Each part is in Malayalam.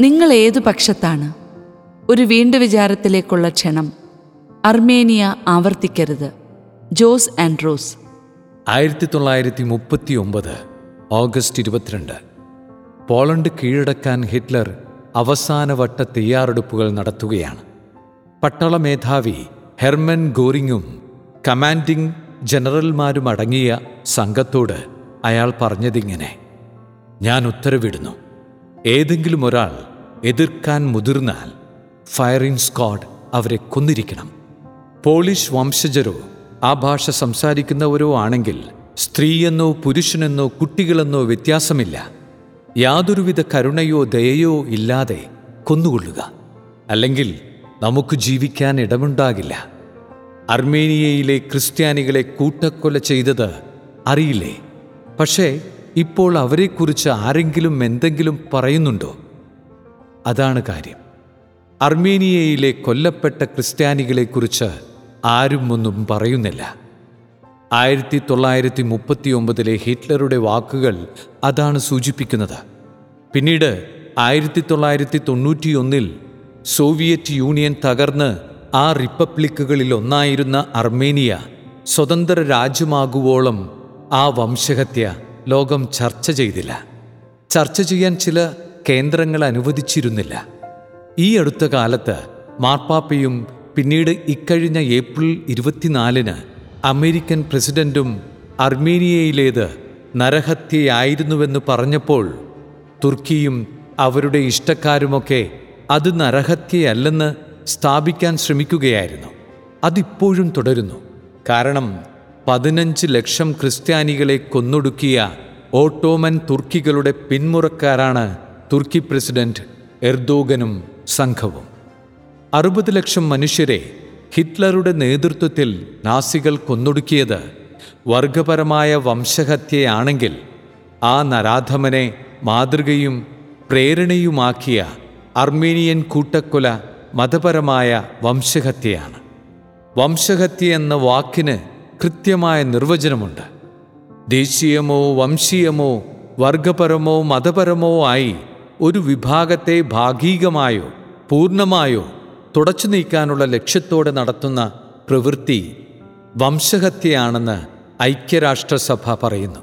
നിങ്ങൾ ഏതു പക്ഷത്താണ്? ഒരു വീണ്ടു വിചാരത്തിലേക്കുള്ള ക്ഷണം. അർമേനിയ ആവർത്തിക്കരുത്. Jose Andros. ആയിരത്തി തൊള്ളായിരത്തി മുപ്പത്തി ഒമ്പത് ഓഗസ്റ്റ് ഇരുപത്തിരണ്ട്. പോളണ്ട് കീഴടക്കാൻ ഹിറ്റ്ലർ അവസാനവട്ട തയ്യാറെടുപ്പുകൾ നടത്തുകയാണ്. പട്ടാള മേധാവി ഹെർമൻ ഗോറിങ്ങും കമാൻഡിംഗ് ജനറൽമാരും അടങ്ങിയ സംഘത്തോട് അയാൾ പറഞ്ഞതിങ്ങനെ. ഞാൻ ഉത്തരവിടുന്നു. ഏതെങ്കിലും ഒരാൾ എതിർക്കാൻ മുതിർന്നാൽ ഫയറിംഗ് സ്ക്വാഡ് അവരെ കൊന്നിരിക്കണം. പോളിഷ് വംശജരോ ആ ഭാഷ സംസാരിക്കുന്നവരോ ആണെങ്കിൽ സ്ത്രീയെന്നോ പുരുഷനെന്നോ കുട്ടികളെന്നോ വ്യത്യാസമില്ല. യാതൊരുവിധ കരുണയോ ദയയോ ഇല്ലാതെ കൊന്നുകൊള്ളുക. അല്ലെങ്കിൽ നമുക്ക് ജീവിക്കാൻ ഇടമുണ്ടാകില്ല. അർമേനിയയിലെ ക്രിസ്ത്യാനികളെ കൂട്ടക്കൊല ചെയ്തത് അറിയില്ലേ? പക്ഷേ ഇപ്പോൾ അവരെക്കുറിച്ച് ആരെങ്കിലും എന്തെങ്കിലും പറയുന്നുണ്ടോ? അതാണ് കാര്യം. അർമേനിയയിലെ കൊല്ലപ്പെട്ട ക്രിസ്ത്യാനികളെക്കുറിച്ച് ആരും ഒന്നും പറയുന്നില്ല. ആയിരത്തി തൊള്ളായിരത്തി മുപ്പത്തി ഒമ്പതിലെ ഹിറ്റ്ലറുടെ വാക്കുകൾ അതാണ് സൂചിപ്പിക്കുന്നത്. പിന്നീട് ആയിരത്തി തൊള്ളായിരത്തി തൊണ്ണൂറ്റിയൊന്നിൽ സോവിയറ്റ് യൂണിയൻ തകർന്ന് ആ റിപ്പബ്ലിക്കുകളിൽ ഒന്നായിരുന്ന അർമേനിയ സ്വതന്ത്ര രാജ്യമാകുവോളം ആ വംശഹത്യ ലോകം ചർച്ച ചെയ്തില്ല. ചർച്ച ചെയ്യാൻ ചില കേന്ദ്രങ്ങൾ അനുവദിച്ചിരുന്നില്ല. ഈ അടുത്ത കാലത്ത് മാർപ്പാപ്പയും പിന്നീട് ഇക്കഴിഞ്ഞ ഏപ്രിൽ ഇരുപത്തിനാലിന് അമേരിക്കൻ പ്രസിഡന്റും അർമേനിയയിലേത് നരഹത്യയായിരുന്നുവെന്ന് പറഞ്ഞപ്പോൾ തുർക്കിയും അവരുടെ ഇഷ്ടക്കാരുമൊക്കെ അത് നരഹത്യയല്ലെന്ന് സ്ഥാപിക്കാൻ ശ്രമിക്കുകയായിരുന്നു. അതിപ്പോഴും തുടരുന്നു. കാരണം പതിനഞ്ച് ലക്ഷം ക്രിസ്ത്യാനികളെ കൊന്നൊടുക്കിയ ഓട്ടോമൻ തുർക്കികളുടെ പിന്മുറക്കാരാണ് തുർക്കി പ്രസിഡന്റ് എർദോഗനും സംഘവും. അറുപത് ലക്ഷം മനുഷ്യരെ ഹിറ്റ്ലറുടെ നേതൃത്വത്തിൽ നാസികൾ കൊന്നൊടുക്കിയത് വർഗപരമായ വംശഹത്യയാണെങ്കിൽ ആ നരാധമനെ മാതൃകയും പ്രേരണയുമാക്കിയ അർമേനിയൻ കൂട്ടക്കൊല മതപരമായ വംശഹത്യയാണ്. വംശഹത്യ എന്ന വാക്കിന് കൃത്യമായ നിർവചനമുണ്ട്. ദേശീയമോ വംശീയമോ വർഗപരമോ മതപരമോ ആയി ഒരു വിഭാഗത്തെ ഭാഗികമായോ പൂർണമായോ തുടച്ചു നീക്കാനുള്ള ലക്ഷ്യത്തോടെ നടത്തുന്ന പ്രവൃത്തി വംശഹത്യയാണെന്ന് ഐക്യരാഷ്ട്രസഭ പറയുന്നു.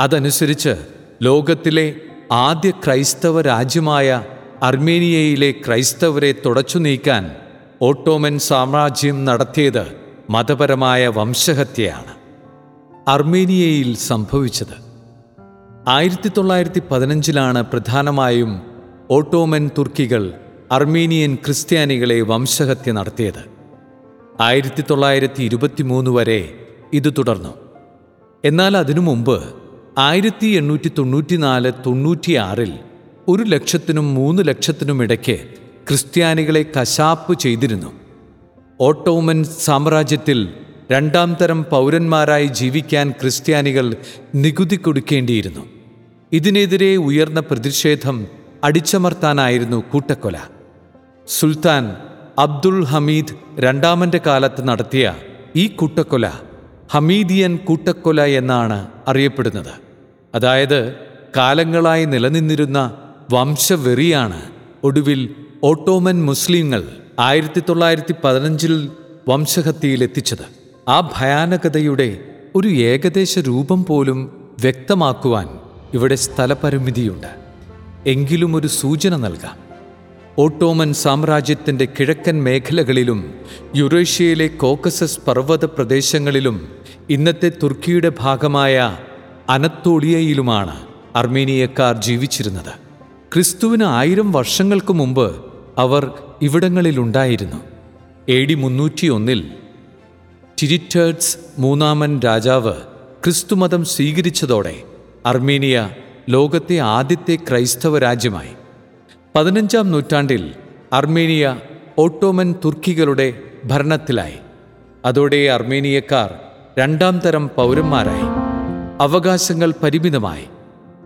അതനുസരിച്ച് ലോകത്തിലെ ആദ്യ ക്രൈസ്തവ രാജ്യമായ അർമേനിയയിലെ ക്രൈസ്തവരെ തുടച്ചു നീക്കാൻ ഓട്ടോമൻ സാമ്രാജ്യം നടത്തിയത് മതപരമായ വംശഹത്യയാണ് അർമേനിയയിൽ സംഭവിച്ചത്. ആയിരത്തി തൊള്ളായിരത്തി പതിനഞ്ചിലാണ് പ്രധാനമായും ഓട്ടോമൻ തുർക്കികൾ അർമേനിയൻ ക്രിസ്ത്യാനികളെ വംശഹത്യ നടത്തിയത്. ആയിരത്തി തൊള്ളായിരത്തി ഇരുപത്തിമൂന്ന് വരെ ഇത് തുടർന്നു. എന്നാൽ അതിനു മുമ്പ് ആയിരത്തി എണ്ണൂറ്റി തൊണ്ണൂറ്റിനാല് തൊണ്ണൂറ്റിയാറിൽ ഒരു ലക്ഷത്തിനും മൂന്ന് ലക്ഷത്തിനും ഇടയ്ക്ക് ക്രിസ്ത്യാനികളെ കശാപ്പ് ചെയ്തിരുന്നു. ഓട്ടോമൻ സാമ്രാജ്യത്തിൽ രണ്ടാം തരം പൗരന്മാരായി ജീവിക്കാൻ ക്രിസ്ത്യാനികൾ നികുതി കൊടുക്കേണ്ടിയിരുന്നു. ഇതിനെതിരെ ഉയർന്ന പ്രതിഷേധം അടിച്ചമർത്താനായിരുന്നു കൂട്ടക്കൊല. സുൽത്താൻ അബ്ദുൾ ഹമീദ് രണ്ടാമന്റെ കാലത്ത് നടത്തിയ ഈ കൂട്ടക്കൊല ഹമീദിയൻ കൂട്ടക്കൊല എന്നാണ് അറിയപ്പെടുന്നത്. അതായത് കാലങ്ങളായി നിലനിന്നിരുന്ന വംശവെറിയാണ് ഒടുവിൽ ഓട്ടോമൻ മുസ്ലിങ്ങൾ ആയിരത്തി തൊള്ളായിരത്തി പതിനഞ്ചിൽ വംശഹത്യയിലെത്തിച്ചത് ആ ഭയാനകതയുടെ ഒരു ഏകദേശ രൂപം പോലും വ്യക്തമാക്കുവാൻ ഇവിടെ സ്ഥലപരിമിതിയുണ്ട്. എങ്കിലും ഒരു സൂചന നൽകാം. ഓട്ടോമൻ സാമ്രാജ്യത്തിന്റെ കിഴക്കൻ മേഖലകളിലും യുറേഷ്യയിലെ കോക്കസസ് പർവത പ്രദേശങ്ങളിലും ഇന്നത്തെ തുർക്കിയുടെ ഭാഗമായ അനത്തോളിയയിലുമാണ് അർമേനിയക്കാർ ജീവിച്ചിരുന്നത്. ക്രിസ്തുവിന് ആയിരം വർഷങ്ങൾക്ക് മുമ്പ് അവർ ഇവിടങ്ങളിലുണ്ടായിരുന്നു. എ ഡി മുന്നൂറ്റിയൊന്നിൽ ടിരിറ്റേഡ്സ് മൂന്നാമൻ രാജാവ് ക്രിസ്തുമതം സ്വീകരിച്ചതോടെ അർമീനിയ ലോകത്തെ ആദ്യത്തെ ക്രൈസ്തവ രാജ്യമായി. പതിനഞ്ചാം നൂറ്റാണ്ടിൽ അർമേനിയ ഓട്ടോമൻ തുർക്കികളുടെ ഭരണത്തിലായി. അതോടെ അർമേനിയക്കാർ രണ്ടാം തരം പൗരന്മാരായി. അവകാശങ്ങൾ പരിമിതമായി.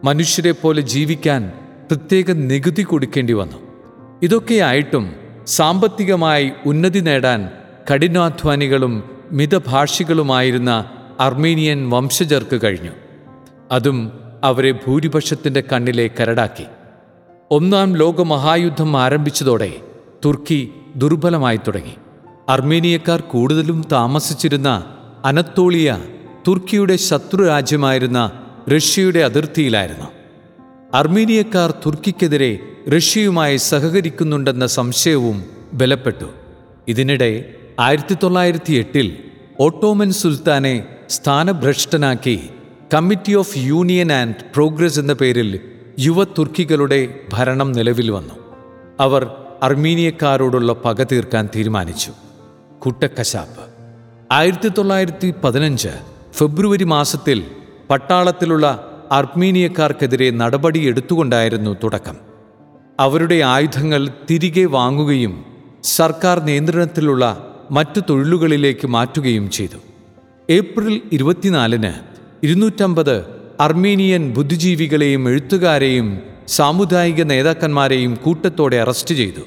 മനുഷ്യരെ പോലെ ജീവിക്കാൻ പ്രത്യേക നികുതി കൊടുക്കേണ്ടി വന്നു. ഇതൊക്കെയായിട്ടും സാമ്പത്തികമായി ഉന്നതി നേടാൻ കഠിനാധ്വാനികളും മിതഭാഷികളുമായിരുന്ന അർമീനിയൻ വംശജർക്ക് കഴിഞ്ഞു. അതും അവരെ ഭൂരിപക്ഷത്തിന്റെ കണ്ണിലെ കരടാക്കി. ഒന്നാം ലോകമഹായുദ്ധം ആരംഭിച്ചതോടെ തുർക്കി ദുർബലമായി തുടങ്ങി. അർമേനിയക്കാർ കൂടുതലും താമസിച്ചിരുന്ന അനത്തോളിയ തുർക്കിയുടെ ശത്രു രാജ്യമായിരുന്ന റഷ്യയുടെ അതിർത്തിയിലായിരുന്നു. അർമീനിയക്കാർ തുർക്കിക്കെതിരെ റഷ്യയുമായി സഹകരിക്കുന്നുണ്ടെന്ന സംശയവും ബലപ്പെട്ടു. ഇതിനിടെ ആയിരത്തി തൊള്ളായിരത്തി എട്ടിൽ ഓട്ടോമൻ സുൽത്താനെ സ്ഥാനഭ്രഷ്ടനാക്കി Committee of Union and Progress എന്ന പേരിൽ യുവ തുർക്കികളുടെ ഭരണം നിലവിൽ വന്നു. അവർ അർമീനിയക്കാരോടുള്ള പക തീർക്കാൻ തീരുമാനിച്ചു. കുട്ടക്കശാപ്പ്. ആയിരത്തി തൊള്ളായിരത്തി പതിനഞ്ച് ഫെബ്രുവരി മാസത്തിൽ പട്ടാളത്തിലുള്ള അർമീനിയക്കാർക്കെതിരെ നടപടിയെടുത്തുകൊണ്ടായിരുന്നു തുടക്കം. അവരുടെ ആയുധങ്ങൾ തിരികെ വാങ്ങുകയും സർക്കാർ നിയന്ത്രണത്തിലുള്ള മറ്റു തൊഴിലുകളിലേക്ക് മാറ്റുകയും ചെയ്തു. ഏപ്രിൽ ഇരുപത്തിനാലിന് ഇരുന്നൂറ്റമ്പത് അർമീനിയൻ ബുദ്ധിജീവികളെയും എഴുത്തുകാരെയും സാമുദായിക നേതാക്കന്മാരെയും കൂട്ടത്തോടെ അറസ്റ്റ് ചെയ്തു.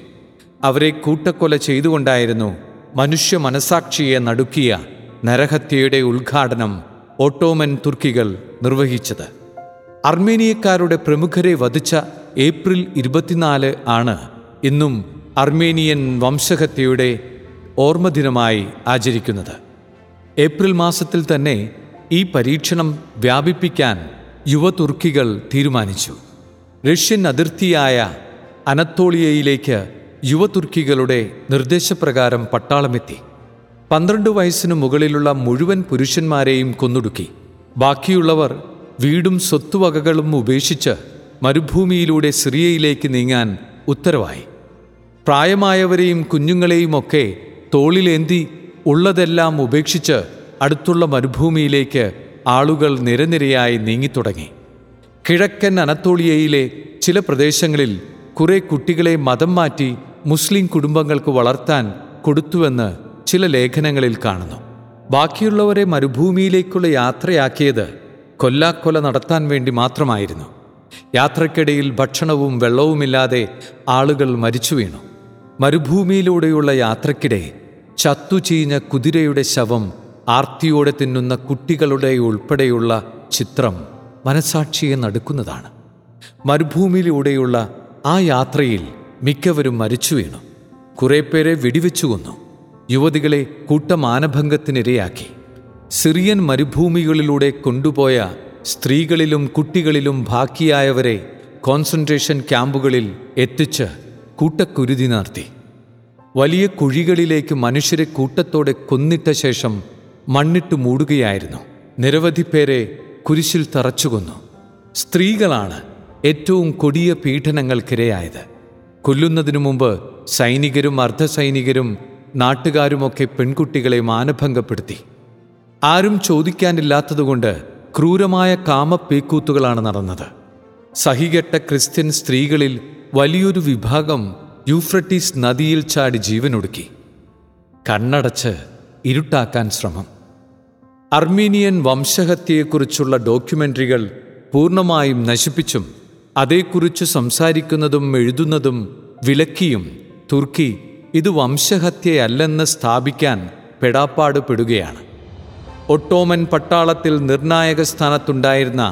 അവരെ കൂട്ടക്കൊല ചെയ്തുകൊണ്ടായിരുന്നു മനുഷ്യ മനസാക്ഷിയെ നടുക്കിയ നരഹത്യയുടെ ഉദ്ഘാടനം ഓട്ടോമൻ തുർക്കികൾ നിർവഹിച്ചത്. അർമേനിയക്കാരുടെ പ്രമുഖരെ വധിച്ച ഏപ്രിൽ ഇരുപത്തിനാല് ആണ് ഇന്നും അർമേനിയൻ വംശഹത്യയുടെ ഓർമ്മദിനമായി ആചരിക്കുന്നത്. ഏപ്രിൽ മാസത്തിൽ തന്നെ ഈ പരീക്ഷണം വ്യാപിപ്പിക്കാൻ യുവതുർക്കികൾ തീരുമാനിച്ചു. റഷ്യൻ അതിർത്തിയായ അനത്തോളിയയിലേക്ക് യുവതുർക്കികളുടെ നിർദ്ദേശപ്രകാരം പട്ടാളമെത്തി. പന്ത്രണ്ട് വയസ്സിനു മുകളിലുള്ള മുഴുവൻ പുരുഷന്മാരെയും കൊന്നൊടുക്കി. ബാക്കിയുള്ളവർ വീടും സ്വത്തുവകകളും ഉപേക്ഷിച്ച് മരുഭൂമിയിലൂടെ സിറിയയിലേക്ക് നീങ്ങാൻ ഉത്തരവായി. പ്രായമായവരെയും കുഞ്ഞുങ്ങളെയുമൊക്കെ തോളിലേന്തി ഉള്ളതെല്ലാം ഉപേക്ഷിച്ച് അടുത്തുള്ള മരുഭൂമിയിലേക്ക് ആളുകൾ നിരനിരയായി നീങ്ങിത്തുടങ്ങി. കിഴക്കൻ അനത്തോളിയയിലെ ചില പ്രദേശങ്ങളിൽ കുറെ കുട്ടികളെ മതം മാറ്റി മുസ്ലിം കുടുംബങ്ങൾക്ക് വളർത്താൻ കൊടുത്തുവെന്ന് ചില ലേഖനങ്ങളിൽ കാണുന്നു. ബാക്കിയുള്ളവരെ മരുഭൂമിയിലേക്കുള്ള യാത്രയാക്കിയത് കൊല്ലാക്കൊല നടത്താൻ വേണ്ടി മാത്രമായിരുന്നു. യാത്രക്കിടയിൽ ഭക്ഷണവും വെള്ളവുമില്ലാതെ ആളുകൾ മരിച്ചു വീണു. മരുഭൂമിയിലൂടെയുള്ള യാത്രക്കിടെ ചത്തുചീഞ്ഞ കുതിരയുടെ ശവം ആർത്തിയോടെ തിന്നുന്ന കുട്ടികളുടെ ഉൾപ്പെടെയുള്ള ചിത്രം മനസാക്ഷിയെ നടുക്കുന്നതാണ്. മരുഭൂമിയിലൂടെയുള്ള ആ യാത്രയിൽ മിക്കവരും മരിച്ചു വീണു. കുറെ പേരെ വെടിവെച്ചു കൊന്നു. യുവതികളെ കൂട്ടമാനഭംഗത്തിനിരയാക്കി. സിറിയൻ മരുഭൂമികളിലൂടെ കൊണ്ടുപോയ സ്ത്രീകളിലും കുട്ടികളിലും ബാക്കിയായവരെ കോൺസെൻട്രേഷൻ ക്യാമ്പുകളിൽ എത്തിച്ച് കൂട്ടക്കുരുതി നടത്തി. വലിയ കുഴികളിലേക്ക് മനുഷ്യരെ കൂട്ടത്തോടെ കൊന്നിട്ട ശേഷം മണ്ണിട്ട് മൂടുകയായിരുന്നു. നിരവധി പേരെ കുരിശിൽ തറച്ചുകൊന്നു. സ്ത്രീകളാണ് ഏറ്റവും കൊടിയ പീഡനങ്ങൾക്കിരയായത്. കൊല്ലുന്നതിനു മുമ്പ് സൈനികരും അർദ്ധസൈനികരും നാട്ടുകാരുമൊക്കെ പെൺകുട്ടികളെ മാനഭംഗപ്പെടുത്തി. ആരും ചോദിക്കാനില്ലാത്തതുകൊണ്ട് ക്രൂരമായ കാമപ്പേക്കൂത്തുകളാണ് നടന്നത്. സഹികെട്ട ക്രിസ്ത്യൻ സ്ത്രീകളിൽ വലിയൊരു വിഭാഗം യൂഫ്രട്ടീസ് നദിയിൽ ചാടി ജീവനൊടുക്കി. കണ്ണടച്ച് ഇരുട്ടാക്കാൻ ശ്രമം. അർമീനിയൻ വംശഹത്യയെക്കുറിച്ചുള്ള ഡോക്യുമെന്ററികൾ പൂർണമായും നശിപ്പിച്ചും അതേക്കുറിച്ച് സംസാരിക്കുന്നതും എഴുതുന്നതും വിലക്കിയും തുർക്കി ഇത് വംശഹത്യയല്ലെന്ന് സ്ഥാപിക്കാൻ പെടാപ്പാട് പെടുകയാണ് ഒട്ടോമൻ പട്ടാളത്തിൽ നിർണായക സ്ഥാനത്തുണ്ടായിരുന്ന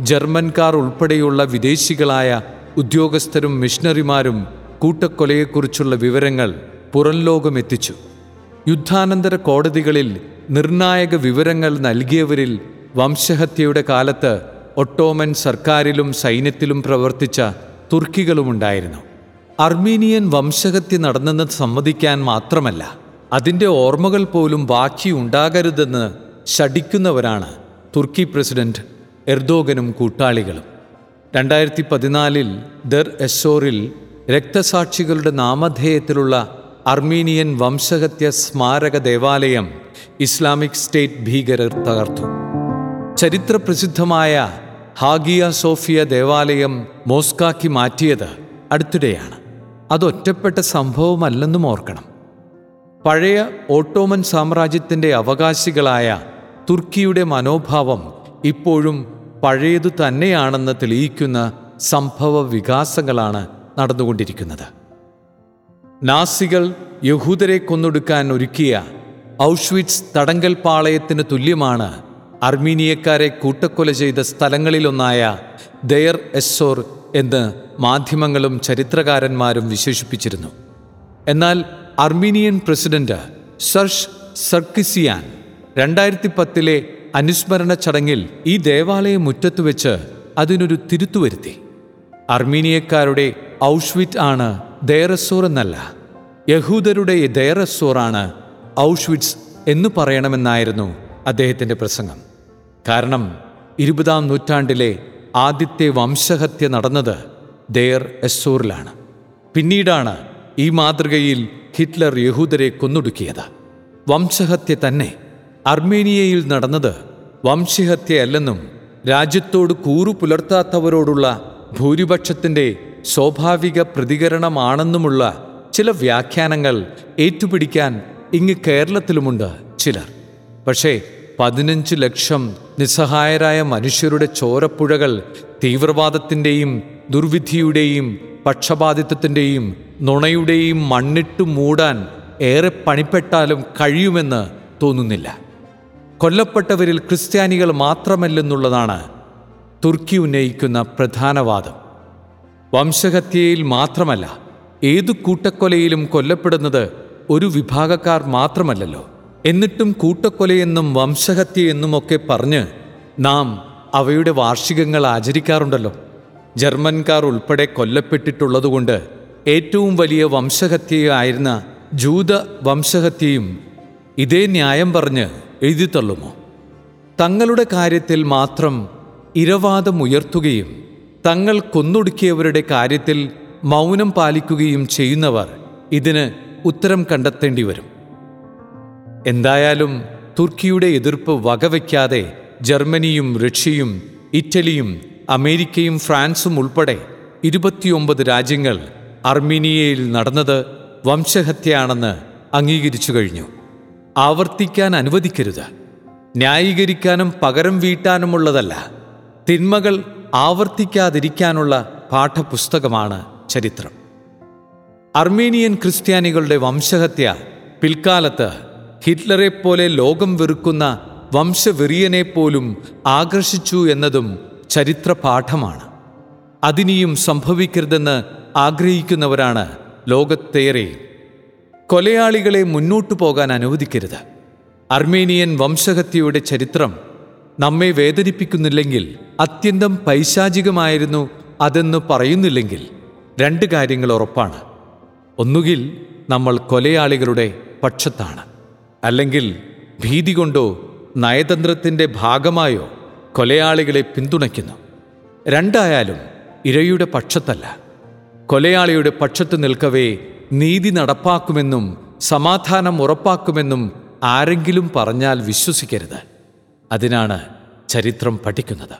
ജർമ്മൻകാർ ഉൾപ്പെടെയുള്ള വിദേശികളായ ഉദ്യോഗസ്ഥരും മിഷണറിമാരും കൂട്ടക്കൊലയെക്കുറിച്ചുള്ള വിവരങ്ങൾ പുറംലോകമെത്തിച്ചു യുദ്ധാനന്തര കോടതികളിൽ നിർണായക വിവരങ്ങൾ നൽകിയവരിൽ വംശഹത്യയുടെ കാലത്ത് ഒട്ടോമൻ സർക്കാരിലും സൈന്യത്തിലും പ്രവർത്തിച്ച തുർക്കികളുമുണ്ടായിരുന്നു. അർമീനിയൻ വംശഹത്യ നടന്നെന്ന് സമ്മതിക്കാൻ മാത്രമല്ല അതിന്റെ ഓർമ്മകൾ പോലും ബാക്കിയുണ്ടാകരുതെന്ന് ശഠിക്കുന്നവരാണ് തുർക്കി പ്രസിഡന്റ് എർദോഗനും കൂട്ടാളികളും. രണ്ടായിരത്തി പതിനാലിൽ ദർ എസോറിൽ രക്തസാക്ഷികളുടെ നാമധേയത്തിലുള്ള അർമീനിയൻ വംശഹത്യ സ്മാരക ദേവാലയം ഇസ്ലാമിക് സ്റ്റേറ്റ് ഭീകരർ തകർത്തു. ചരിത്രപ്രസിദ്ധമായ ഹാഗിയ സോഫിയ ദേവാലയം മോസ്കാക്കി മാറ്റിയത് അടുത്തിടെയാണ്. അതൊറ്റപ്പെട്ട സംഭവമല്ലെന്നും ഓർക്കണം. പഴയ ഓട്ടോമൻ സാമ്രാജ്യത്തിന്റെ അവകാശികളായ തുർക്കിയുടെ മനോഭാവം ഇപ്പോഴും പഴയതു തന്നെയാണെന്ന് തെളിയിക്കുന്ന സംഭവ വികാസങ്ങളാണ് നടന്നുകൊണ്ടിരിക്കുന്നത്. നാസികൾ യഹൂദരെ കൊന്നൊടുക്കാൻ ഒരുക്കിയ ഔഷ്വിറ്റ്സ് തടങ്കൽ പാളയത്തിന് തുല്യമാണ് അർമീനിയക്കാരെ കൂട്ടക്കൊല ചെയ്ത സ്ഥലങ്ങളിലൊന്നായ ദയർ എസ്സോർ എന്ന് മാധ്യമങ്ങളും ചരിത്രകാരന്മാരും വിശേഷിപ്പിച്ചിരുന്നു. എന്നാൽ അർമീനിയൻ പ്രസിഡന്റ് സർഷ് സർക്കിസിയാൻ രണ്ടായിരത്തി പത്തിലെ അനുസ്മരണ ചടങ്ങിൽ ഈ ദേവാലയ മുറ്റത്ത് വെച്ച് അതിനൊരു തിരുത്തു വരുത്തി. അർമീനിയക്കാരുടെ ഔഷ്വിറ്റ് ആണ് ദേറസോർ എന്നല്ല യഹൂദരുടെ ദേറസോർ ആണ് ഔഷ്വിറ്റ്സ് എന്ന് പറയണമെന്നായിരുന്നു അദ്ദേഹത്തിന്റെ പ്രസംഗം. കാരണം ഇരുപതാം നൂറ്റാണ്ടിലെ ആദ്യത്തെ വംശഹത്യ നടന്നത് ദേർ എസ്സോറിലാണ്. പിന്നീടാണ് ഈ മാതൃകയിൽ ഹിറ്റ്ലർ യഹൂദരെ കൊന്നൊടുക്കിയത്. വംശഹത്യ തന്നെ അർമേനിയയിൽ നടന്നത് വംശഹത്യയല്ലെന്നും രാജ്യത്തോട് കൂറു പുലർത്താത്തവരോടുള്ള ഭൂരിപക്ഷത്തിന്റെ സ്വാഭാവിക പ്രതികരണമാണെന്നുമുള്ള ചില വ്യാഖ്യാനങ്ങൾ ഏറ്റുപിടിക്കാൻ ഇങ്ങ് കേരളത്തിലുമുണ്ട് ചിലർ. പക്ഷേ പതിനഞ്ച് ലക്ഷം നിസ്സഹായരായ മനുഷ്യരുടെ ചോരപ്പുഴകൾ തീവ്രവാദത്തിന്റെയും ദുർവിധിയുടെയും പക്ഷപാതിത്വത്തിന്റെയും നുണയുടെയും മണ്ണിട്ട് മൂടാൻ ഏറെ പണിപ്പെട്ടാലും കഴിയുമെന്ന് തോന്നുന്നില്ല. കൊല്ലപ്പെട്ടവരിൽ ക്രിസ്ത്യാനികൾ മാത്രമല്ലെന്നുള്ളതാണ് തുർക്കി ഉന്നയിക്കുന്ന പ്രധാന വാദം. വംശഹത്യയിൽ മാത്രമല്ല ഏതു കൂട്ടക്കൊലയിലും കൊല്ലപ്പെടുന്നത് ഒരു വിഭാഗക്കാർ മാത്രമല്ലല്ലോ. എന്നിട്ടും കൂട്ടക്കൊലയെന്നും വംശഹത്യയെന്നുമൊക്കെ പറഞ്ഞ് നാം അവയുടെ വാർഷികങ്ങൾ ആചരിക്കാറുണ്ടല്ലോ. ജർമ്മൻകാർ ഉൾപ്പെടെ കൊല്ലപ്പെട്ടിട്ടുള്ളതുകൊണ്ട് ഏറ്റവും വലിയ വംശഹത്യയായിരുന്ന ജൂത വംശഹത്യയും ഇതേ ന്യായം പറഞ്ഞ് എഴുതിത്തള്ളുമോ തങ്ങളുടെ കാര്യത്തിൽ മാത്രം ഇരവാദം ഉയർത്തുകയും തങ്ങൾ കൊന്നൊടുക്കിയവരുടെ കാര്യത്തിൽ മൗനം പാലിക്കുകയും ചെയ്യുന്നവർ ഇതിന് ഉത്തരം കണ്ടെത്തേണ്ടി വരും എന്തായാലും തുർക്കിയുടെ എതിർപ്പ് വകവയ്ക്കാതെ ജർമ്മനിയും റഷ്യയും ഇറ്റലിയും അമേരിക്കയും ഫ്രാൻസും ഉൾപ്പെടെ ഇരുപത്തിയൊമ്പത് രാജ്യങ്ങൾ അർമീനിയയിൽ നടന്നത് വംശഹത്യയാണെന്ന് അംഗീകരിച്ചു കഴിഞ്ഞു. ആവർത്തിക്കാൻ അനുവദിക്കരുത്. ന്യായീകരിക്കാനും പകരം വീട്ടാനുമുള്ളതല്ല. തിന്മകൾ ആവർത്തിക്കാതിരിക്കാനുള്ള പാഠപുസ്തകമാണ് ചരിത്രം. അർമേനിയൻ ക്രിസ്ത്യാനികളുടെ വംശഹത്യ പിൽക്കാലത്ത് ഹിറ്റ്ലറെപ്പോലെ ലോകം വെറുക്കുന്ന വംശവെറിയനെ പോലും ആകർഷിച്ചു എന്നതും ചരിത്രപാഠമാണ്. അതിനിയും സംഭവിക്കരുതെന്ന് ആഗ്രഹിക്കുന്നവരാണ് ലോകത്തേറെ കൊലയാളികളെ മുന്നോട്ടു പോകാൻ അനുവദിക്കരുത്. അർമേനിയൻ വംശഹത്യയുടെ ചരിത്രം നമ്മെ വേദനിപ്പിക്കുന്നില്ലെങ്കിൽ അത്യന്തം പൈശാചികമായിരുന്നു അതെന്ന് പറയുന്നില്ലെങ്കിൽ രണ്ട് കാര്യങ്ങൾ ഉറപ്പാണ്. ഒന്നുകിൽ നമ്മൾ കൊലയാളികളുടെ പക്ഷത്താണ് അല്ലെങ്കിൽ ഭീതി കൊണ്ടോ നയതന്ത്രത്തിന്റെ ഭാഗമായോ കൊലയാളികളെ പിന്തുണയ്ക്കുന്നു. രണ്ടായാലും ഇരയുടെ പക്ഷത്തല്ല. കൊലയാളിയുടെ പക്ഷത്ത് നിൽക്കവേ നീതി നടപ്പാക്കുമെന്നും സമാധാനം ഉറപ്പാക്കുമെന്നും ആരെങ്കിലും പറഞ്ഞാൽ വിശ്വസിക്കരുത്. അതിനാണ് ചരിത്രം പഠിക്കുന്നത്.